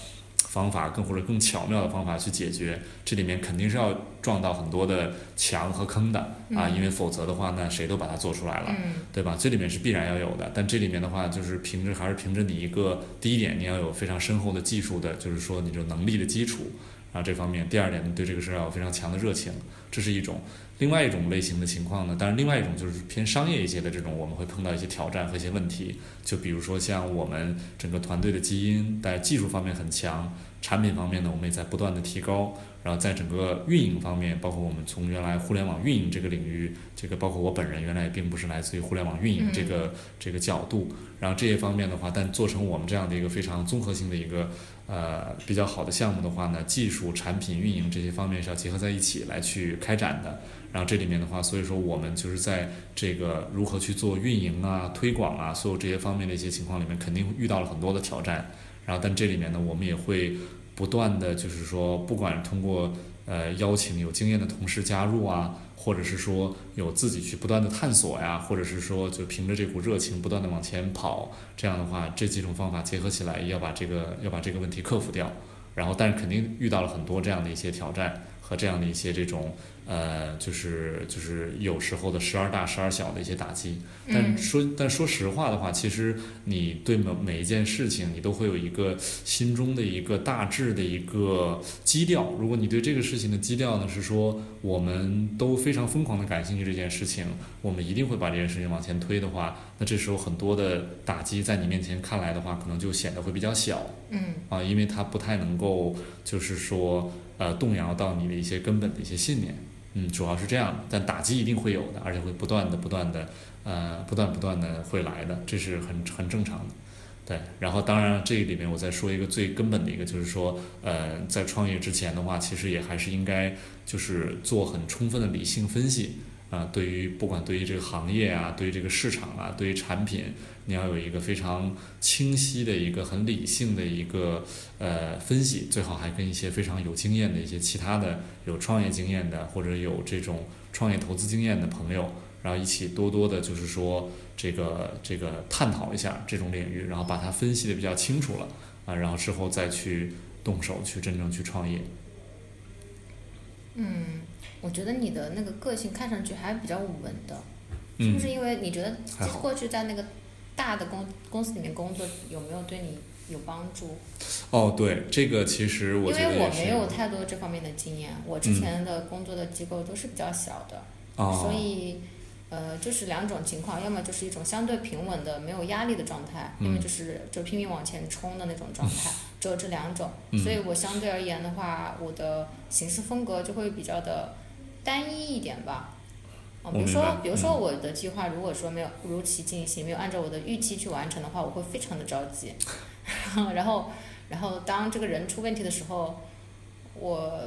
方法更或者更巧妙的方法去解决，这里面肯定是要撞到很多的墙和坑的啊，因为否则的话呢，谁都把它做出来了，对吧？这里面是必然要有的，但这里面的话就是凭着还是凭着你一个第一点，你要有非常深厚的技术的，就是说你这能力的基础，然后这方面，第二点呢，对这个事儿要有非常强的热情，这是一种。另外一种类型的情况呢，当然另外一种就是偏商业一些的这种，我们会碰到一些挑战和一些问题。就比如说像我们整个团队的基因在技术方面很强，产品方面呢我们也在不断的提高。然后在整个运营方面，包括我们从原来互联网运营这个领域，这个包括我本人原来也并不是来自于互联网运营这个这个角度。然后这些方面的话，但做成我们这样的一个非常综合性的一个呃比较好的项目的话呢，技术、产品、运营这些方面是要结合在一起来去开展的。然后这里面的话，所以说我们就是在这个如何去做运营啊、推广啊，所有这些方面的一些情况里面，肯定遇到了很多的挑战。然后，但这里面呢，我们也会不断的就是说，不管通过呃邀请有经验的同事加入啊，或者是说有自己去不断的探索呀，或者是说就凭着这股热情不断的往前跑，这样的话，这几种方法结合起来，要把这个要把这个问题克服掉。然后，但是肯定遇到了很多这样的一些挑战和这样的一些这种。呃，就是就是有时候的十二大十二小的一些打击，但说但说实话的话，其实你对每每一件事情，你都会有一个心中的一个大致的一个基调。如果你对这个事情的基调呢是说，我们都非常疯狂的感兴趣这件事情，我们一定会把这件事情往前推的话，那这时候很多的打击在你面前看来的话，可能就显得会比较小。嗯啊，因为它不太能够就是说呃动摇到你的一些根本的一些信念。嗯，主要是这样，但打击一定会有的，而且会不断的、不断的，呃，不断不断的会来的，这是很很正常的，对。然后，当然这里面我再说一个最根本的一个，就是说，呃，在创业之前的话，其实也还是应该就是做很充分的理性分析。啊，对于不管对于这个行业啊，对于这个市场啊，对于产品，你要有一个非常清晰的一个很理性的一个呃分析，最好还跟一些非常有经验的一些其他的有创业经验的或者有这种创业投资经验的朋友，然后一起多多的，就是说这个这个探讨一下这种领域，然后把它分析的比较清楚了啊，然后之后再去动手去真正去创业。嗯。我觉得你的那个个性看上去还比较稳的，是不是因为你觉得过去在那个大的公公司里面工作有没有对你有帮助？哦，对，这个其实我因为我没有太多这方面的经验，我之前的工作的机构都是比较小的，所以呃，就是两种情况，要么就是一种相对平稳的、没有压力的状态，要么就是就拼命往前冲的那种状态，[laughs] 只有这两种。所以我相对而言的话，我的行事风格就会比较的。单一一点吧，哦，比如说，比如说我的计划如果说没有如期进行，没有按照我的预期去完成的话，我会非常的着急，[laughs] 然后，然后当这个人出问题的时候，我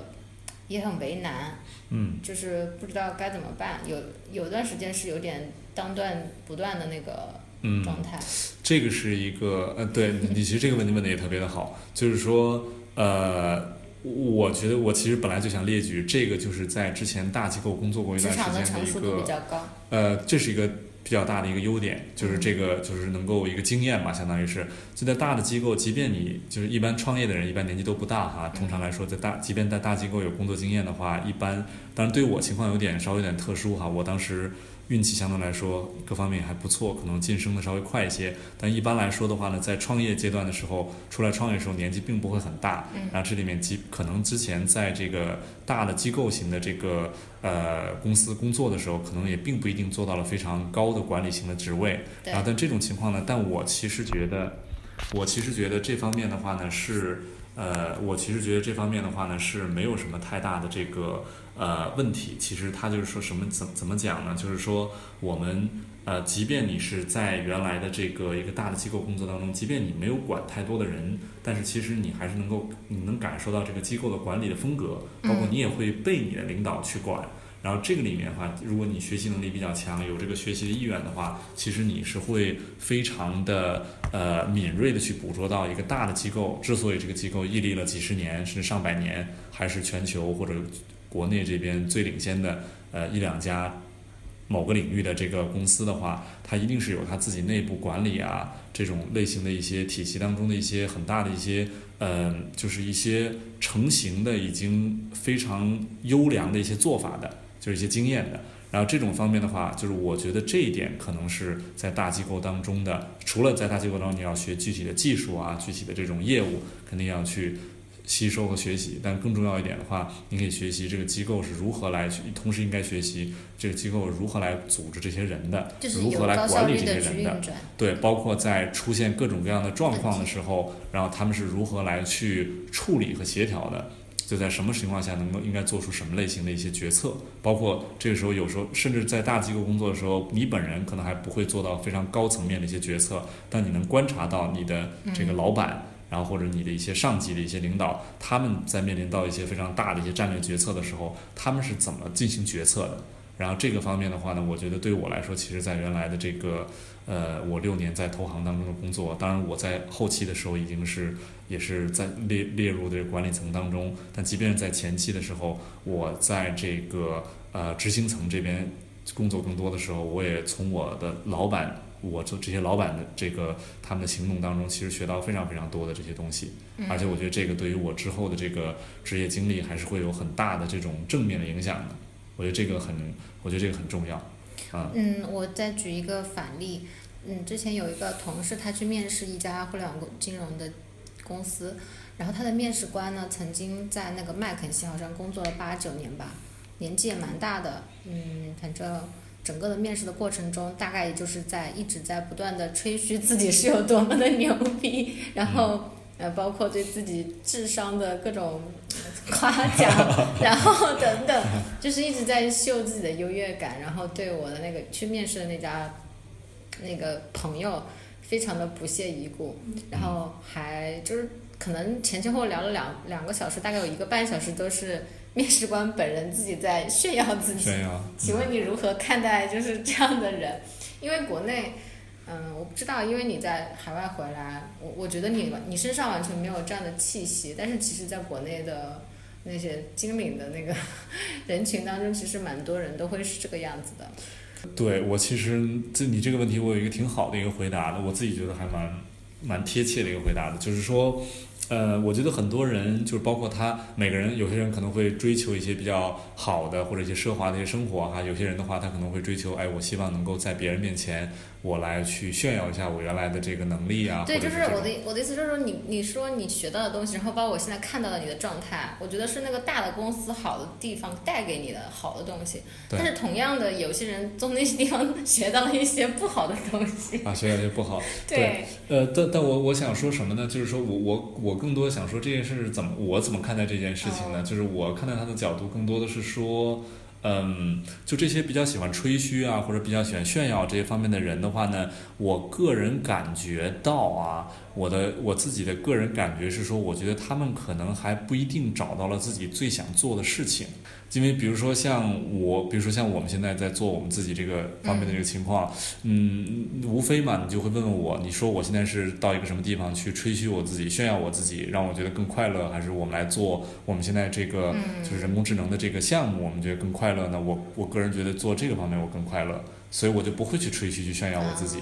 也很为难，嗯，就是不知道该怎么办，有有段时间是有点当断不断的那个状态。这个是一个呃，对你其实这个问题问的也特别的好，就是说呃。我觉得我其实本来就想列举这个，就是在之前大机构工作过一段时间的一个，呃，这是一个比较大的一个优点，就是这个就是能够一个经验吧，相当于是就在大的机构，即便你就是一般创业的人，一般年纪都不大哈，通常来说在大，即便在大机构有工作经验的话，一般当然对我情况有点稍微有点特殊哈，我当时。运气相对来说各方面还不错，可能晋升的稍微快一些。但一般来说的话呢，在创业阶段的时候，出来创业的时候年纪并不会很大。然后这里面基可能之前在这个大的机构型的这个呃公司工作的时候，可能也并不一定做到了非常高的管理型的职位。然后但这种情况呢，但我其实觉得，我其实觉得这方面的话呢是。呃，我其实觉得这方面的话呢，是没有什么太大的这个呃问题。其实他就是说什么怎怎么讲呢？就是说我们呃，即便你是在原来的这个一个大的机构工作当中，即便你没有管太多的人，但是其实你还是能够你能感受到这个机构的管理的风格，包括你也会被你的领导去管。然后这个里面的话，如果你学习能力比较强，有这个学习的意愿的话，其实你是会非常的呃敏锐的去捕捉到一个大的机构之所以这个机构屹立了几十年甚至上百年，还是全球或者国内这边最领先的呃一两家某个领域的这个公司的话，它一定是有它自己内部管理啊这种类型的一些体系当中的一些很大的一些呃就是一些成型的已经非常优良的一些做法的。就是一些经验的，然后这种方面的话，就是我觉得这一点可能是在大机构当中的，除了在大机构当中你要学具体的技术啊，具体的这种业务，肯定要去吸收和学习。但更重要一点的话，你可以学习这个机构是如何来，同时应该学习这个机构如何来组织这些人的，如何来管理这些人的。对，包括在出现各种各样的状况的时候，然后他们是如何来去处理和协调的。就在什么情况下能够应该做出什么类型的一些决策，包括这个时候有时候甚至在大机构工作的时候，你本人可能还不会做到非常高层面的一些决策，但你能观察到你的这个老板，然后或者你的一些上级的一些领导，他们在面临到一些非常大的一些战略决策的时候，他们是怎么进行决策的。然后这个方面的话呢，我觉得对于我来说，其实在原来的这个。呃，我六年在投行当中的工作，当然我在后期的时候已经是也是在列列入的管理层当中，但即便是在前期的时候，我在这个呃执行层这边工作更多的时候，我也从我的老板，我做这些老板的这个他们的行动当中，其实学到非常非常多的这些东西，而且我觉得这个对于我之后的这个职业经历还是会有很大的这种正面的影响的，我觉得这个很，我觉得这个很重要。嗯，我再举一个反例。嗯，之前有一个同事，他去面试一家互联网金融的公司，然后他的面试官呢，曾经在那个麦肯锡好像工作了八九年吧，年纪也蛮大的。嗯，反正整个的面试的过程中，大概也就是在一直在不断的吹嘘自己是有多么的牛逼，然后呃，包括对自己智商的各种夸奖，然后等等，[laughs] 就是一直在秀自己的优越感，然后对我的那个去面试的那家。那个朋友非常的不屑一顾，然后还就是可能前前后聊了两两个小时，大概有一个半小时都是面试官本人自己在炫耀自己。炫耀。请问你如何看待就是这样的人？因为国内，嗯，我不知道，因为你在海外回来，我我觉得你你身上完全没有这样的气息，但是其实在国内的那些精领的那个 [laughs] 人群当中，其实蛮多人都会是这个样子的。对我其实这你这个问题我有一个挺好的一个回答的，我自己觉得还蛮蛮贴切的一个回答的，就是说，呃，我觉得很多人就是包括他每个人，有些人可能会追求一些比较好的或者一些奢华的一些生活哈，有些人的话他可能会追求，哎，我希望能够在别人面前。我来去炫耀一下我原来的这个能力啊！对，就是我的我的意思就是说，你你说你学到的东西，然后包括我现在看到的你的状态，我觉得是那个大的公司好的地方带给你的好的东西。但是同样的，有些人从那些地方 [laughs] 学到了一些不好的东西。啊，学到一些不好。对。呃，但但我我想说什么呢？就是说我我我更多想说这件事怎么我怎么看待这件事情呢？就是我看待他的角度更多的是说。嗯，就这些比较喜欢吹嘘啊，或者比较喜欢炫耀这些方面的人的话呢，我个人感觉到啊，我的我自己的个人感觉是说，我觉得他们可能还不一定找到了自己最想做的事情。因为比如说像我，比如说像我们现在在做我们自己这个方面的这个情况，嗯，无非嘛，你就会问问我，你说我现在是到一个什么地方去吹嘘我自己、炫耀我自己，让我觉得更快乐，还是我们来做我们现在这个就是人工智能的这个项目，我们觉得更快乐呢？我我个人觉得做这个方面我更快乐，所以我就不会去吹嘘去炫耀我自己。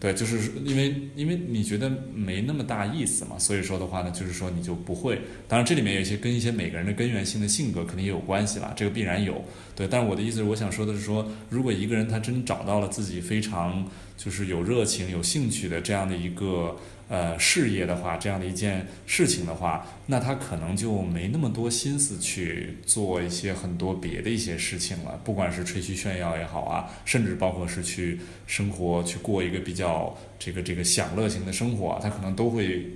对，就是因为因为你觉得没那么大意思嘛，所以说的话呢，就是说你就不会。当然这里面有一些跟一些每个人的根源性的性格肯定也有关系啦，这个必然有。对，但是我的意思是，我想说的是说，如果一个人他真找到了自己非常就是有热情、有兴趣的这样的一个。呃，事业的话，这样的一件事情的话，那他可能就没那么多心思去做一些很多别的一些事情了。不管是吹嘘炫耀也好啊，甚至包括是去生活，去过一个比较这个这个享乐型的生活，他可能都会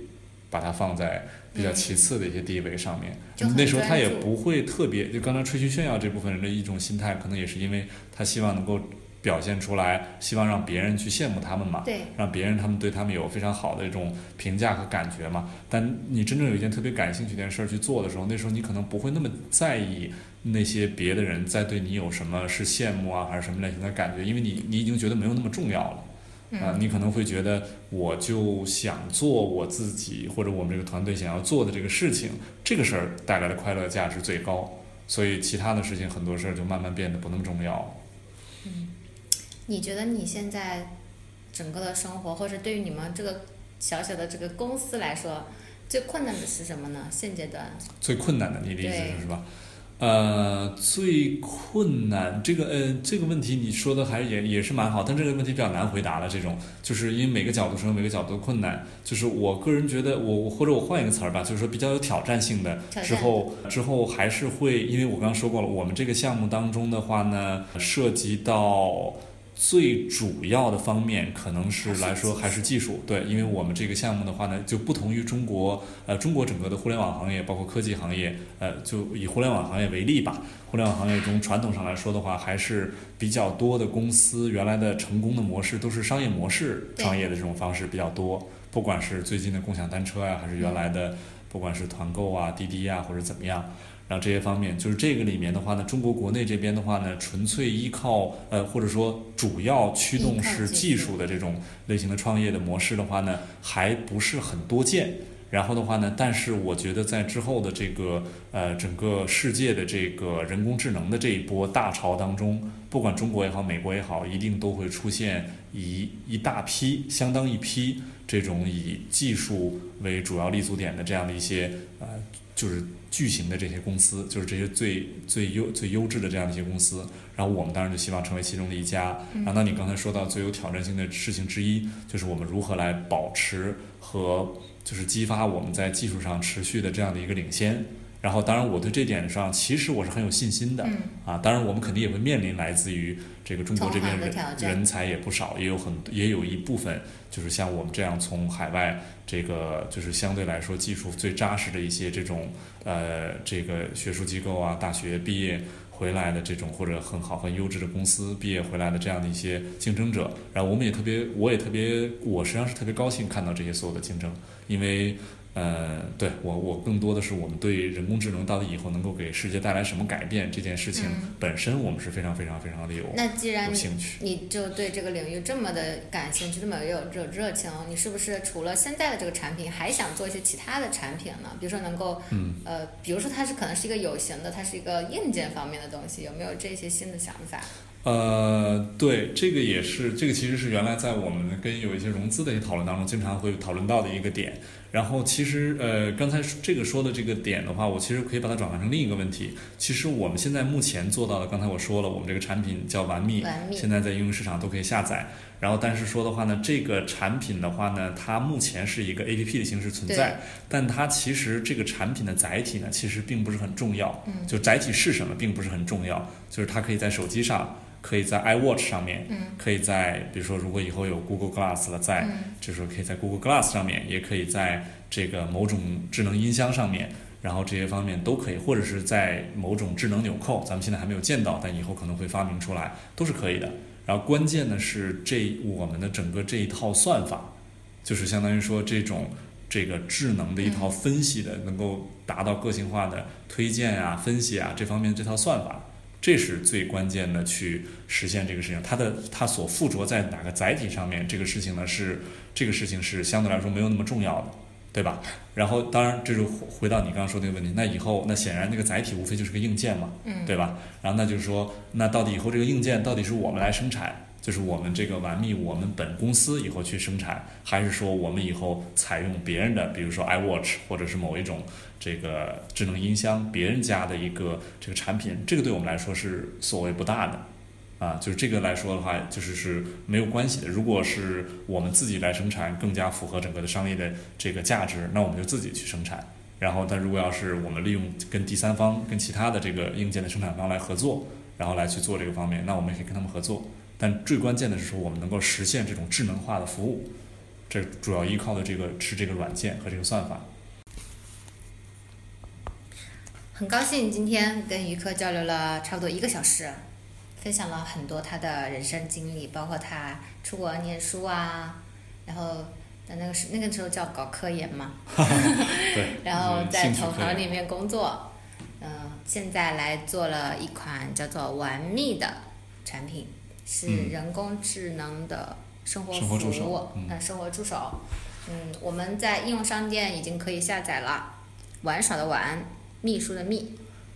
把它放在比较其次的一些地位上面。那时候他也不会特别，就刚才吹嘘炫耀这部分人的一种心态，可能也是因为他希望能够。表现出来，希望让别人去羡慕他们嘛，对，让别人他们对他们有非常好的一种评价和感觉嘛。但你真正有一件特别感兴趣的件事儿去做的时候，那时候你可能不会那么在意那些别的人在对你有什么是羡慕啊，还是什么类型的感觉，因为你你已经觉得没有那么重要了。啊，你可能会觉得，我就想做我自己或者我们这个团队想要做的这个事情，这个事儿带来的快乐价值最高，所以其他的事情很多事儿就慢慢变得不那么重要。嗯，你觉得你现在整个的生活，或者对于你们这个小小的这个公司来说，最困难的是什么呢？现阶段最困难的，你的意思是是吧？呃，最困难这个呃这个问题你说的还也也是蛮好，但这个问题比较难回答了。这种就是因为每个角度是有每个角度的困难，就是我个人觉得我或者我换一个词儿吧，就是说比较有挑战性的之后之后还是会，因为我刚刚说过了，我们这个项目当中的话呢，涉及到。最主要的方面可能是来说还是技术，对，因为我们这个项目的话呢，就不同于中国，呃，中国整个的互联网行业，包括科技行业，呃，就以互联网行业为例吧。互联网行业中传统上来说的话，还是比较多的公司原来的成功的模式都是商业模式创业的这种方式比较多，不管是最近的共享单车呀，还是原来的不管是团购啊、滴滴啊或者怎么样。然后这些方面，就是这个里面的话呢，中国国内这边的话呢，纯粹依靠呃或者说主要驱动是技术的这种类型的创业的模式的话呢，还不是很多见。然后的话呢，但是我觉得在之后的这个呃整个世界的这个人工智能的这一波大潮当中，不管中国也好，美国也好，一定都会出现一一大批相当一批这种以技术为主要立足点的这样的一些呃就是巨型的这些公司，就是这些最最优最优质的这样的一些公司。然后我们当然就希望成为其中的一家。然后那你刚才说到最有挑战性的事情之一，就是我们如何来保持和。就是激发我们在技术上持续的这样的一个领先，然后当然我对这点上其实我是很有信心的，啊，当然我们肯定也会面临来自于这个中国这边人人才也不少，也有很也有一部分就是像我们这样从海外这个就是相对来说技术最扎实的一些这种呃这个学术机构啊大学毕业。回来的这种或者很好很优质的公司毕业回来的这样的一些竞争者，然后我们也特别，我也特别，我实际上是特别高兴看到这些所有的竞争，因为。呃，对我，我更多的是我们对人工智能到底以后能够给世界带来什么改变这件事情本身，我们是非常非常非常的有那既然有兴趣，你就对这个领域这么的感兴趣，这么有有热情，你是不是除了现在的这个产品，还想做一些其他的产品呢？比如说能够，呃，比如说它是可能是一个有形的，它是一个硬件方面的东西，有没有这些新的想法？呃，对，这个也是，这个其实是原来在我们跟有一些融资的一些讨论当中，经常会讨论到的一个点。然后其实，呃，刚才这个说的这个点的话，我其实可以把它转换成另一个问题。其实我们现在目前做到的，刚才我说了，我们这个产品叫完密，现在在应用市场都可以下载。然后，但是说的话呢，这个产品的话呢，它目前是一个 A P P 的形式存在，但它其实这个产品的载体呢，其实并不是很重要。就载体是什么，并不是很重要，就是它可以在手机上。可以在 iWatch 上面，可以在比如说如果以后有 Google Glass 了，在就是说可以在 Google Glass 上面，也可以在这个某种智能音箱上面，然后这些方面都可以，或者是在某种智能纽扣，咱们现在还没有见到，但以后可能会发明出来，都是可以的。然后关键的是这我们的整个这一套算法，就是相当于说这种这个智能的一套分析的，能够达到个性化的推荐啊、分析啊这方面这套算法。这是最关键的，去实现这个事情。它的它所附着在哪个载体上面，这个事情呢是这个事情是相对来说没有那么重要的，对吧？然后当然这就回到你刚刚说那个问题，那以后那显然那个载体无非就是个硬件嘛，对吧？然后那就是说，那到底以后这个硬件到底是我们来生产？就是我们这个完密，我们本公司以后去生产，还是说我们以后采用别人的，比如说 iWatch 或者是某一种这个智能音箱，别人家的一个这个产品，这个对我们来说是所谓不大的，啊，就是这个来说的话，就是是没有关系的。如果是我们自己来生产，更加符合整个的商业的这个价值，那我们就自己去生产。然后，但如果要是我们利用跟第三方、跟其他的这个硬件的生产方来合作，然后来去做这个方面，那我们也可以跟他们合作。但最关键的是说，我们能够实现这种智能化的服务，这主要依靠的这个是这个软件和这个算法。很高兴今天跟于科交流了差不多一个小时，分享了很多他的人生经历，包括他出国念书啊，然后在那个时那个时候叫搞科研嘛 [laughs] [laughs] 对，然后在投行里面工作，嗯、现在来做了一款叫做玩蜜的产品，是嗯。人工智能的生活服务手，嗯呃生活助手，嗯，我们在应用商店已经可以下载了，玩耍的玩，秘书的秘，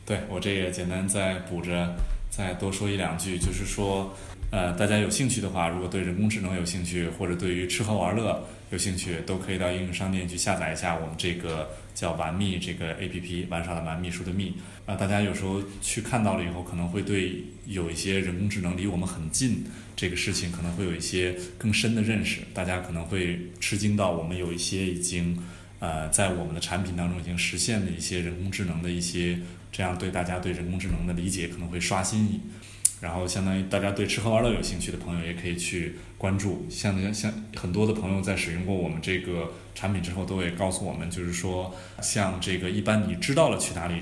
对我这也简单再补着再多说一两句，就是说，呃，大家有兴趣的话，如果对人工智能有兴趣，或者对于吃喝玩乐有兴趣，都可以到应用商店去下载一下我们这个叫玩蜜这个 A P P，玩耍的玩，秘书的秘。啊、大家有时候去看到了以后，可能会对有一些人工智能离我们很近这个事情，可能会有一些更深的认识。大家可能会吃惊到，我们有一些已经呃在我们的产品当中已经实现的一些人工智能的一些，这样对大家对人工智能的理解可能会刷新。然后，相当于大家对吃喝玩乐有兴趣的朋友，也可以去关注。像像很多的朋友在使用过我们这个产品之后，都会告诉我们，就是说，像这个一般你知道了去哪里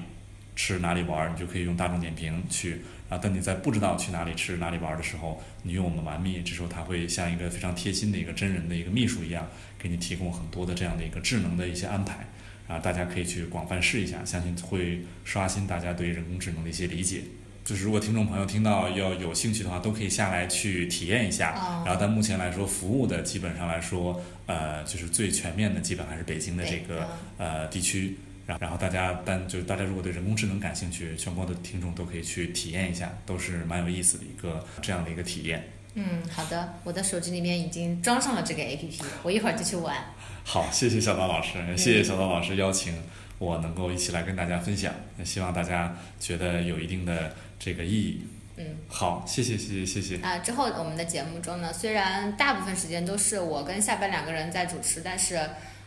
吃哪里玩，你就可以用大众点评去啊。但你在不知道去哪里吃哪里玩的时候，你用我们玩蜜，这时候它会像一个非常贴心的一个真人的一个秘书一样，给你提供很多的这样的一个智能的一些安排。啊，大家可以去广泛试一下，相信会刷新大家对人工智能的一些理解。就是如果听众朋友听到要有兴趣的话，都可以下来去体验一下。哦然后，但目前来说，服务的基本上来说，呃，就是最全面的，基本还是北京的这个嗯呃地区。然然后大家，但就是大家如果对人工智能感兴趣，全国的听众都可以去体验一下，都是蛮有意思的一个这样的一个体验。嗯，好的，我的手机里面已经装上了这个 APP，我一会儿就去玩。好，谢谢小刀老师，谢谢小刀老师邀请我能够一起来跟大家分享，那希望大家觉得有一定的这个意义。嗯，好，谢谢谢谢谢谢。啊，之后我们的节目中呢，虽然大部分时间都是我跟下班两个人在主持，但是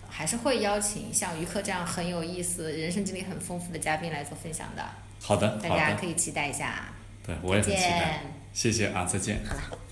还是会邀请像于克这样很有意思、人生经历很丰富的嘉宾来做分享的，好的，大，家可以期待一下。对我也很期待，见。谢谢啊，再见。好了。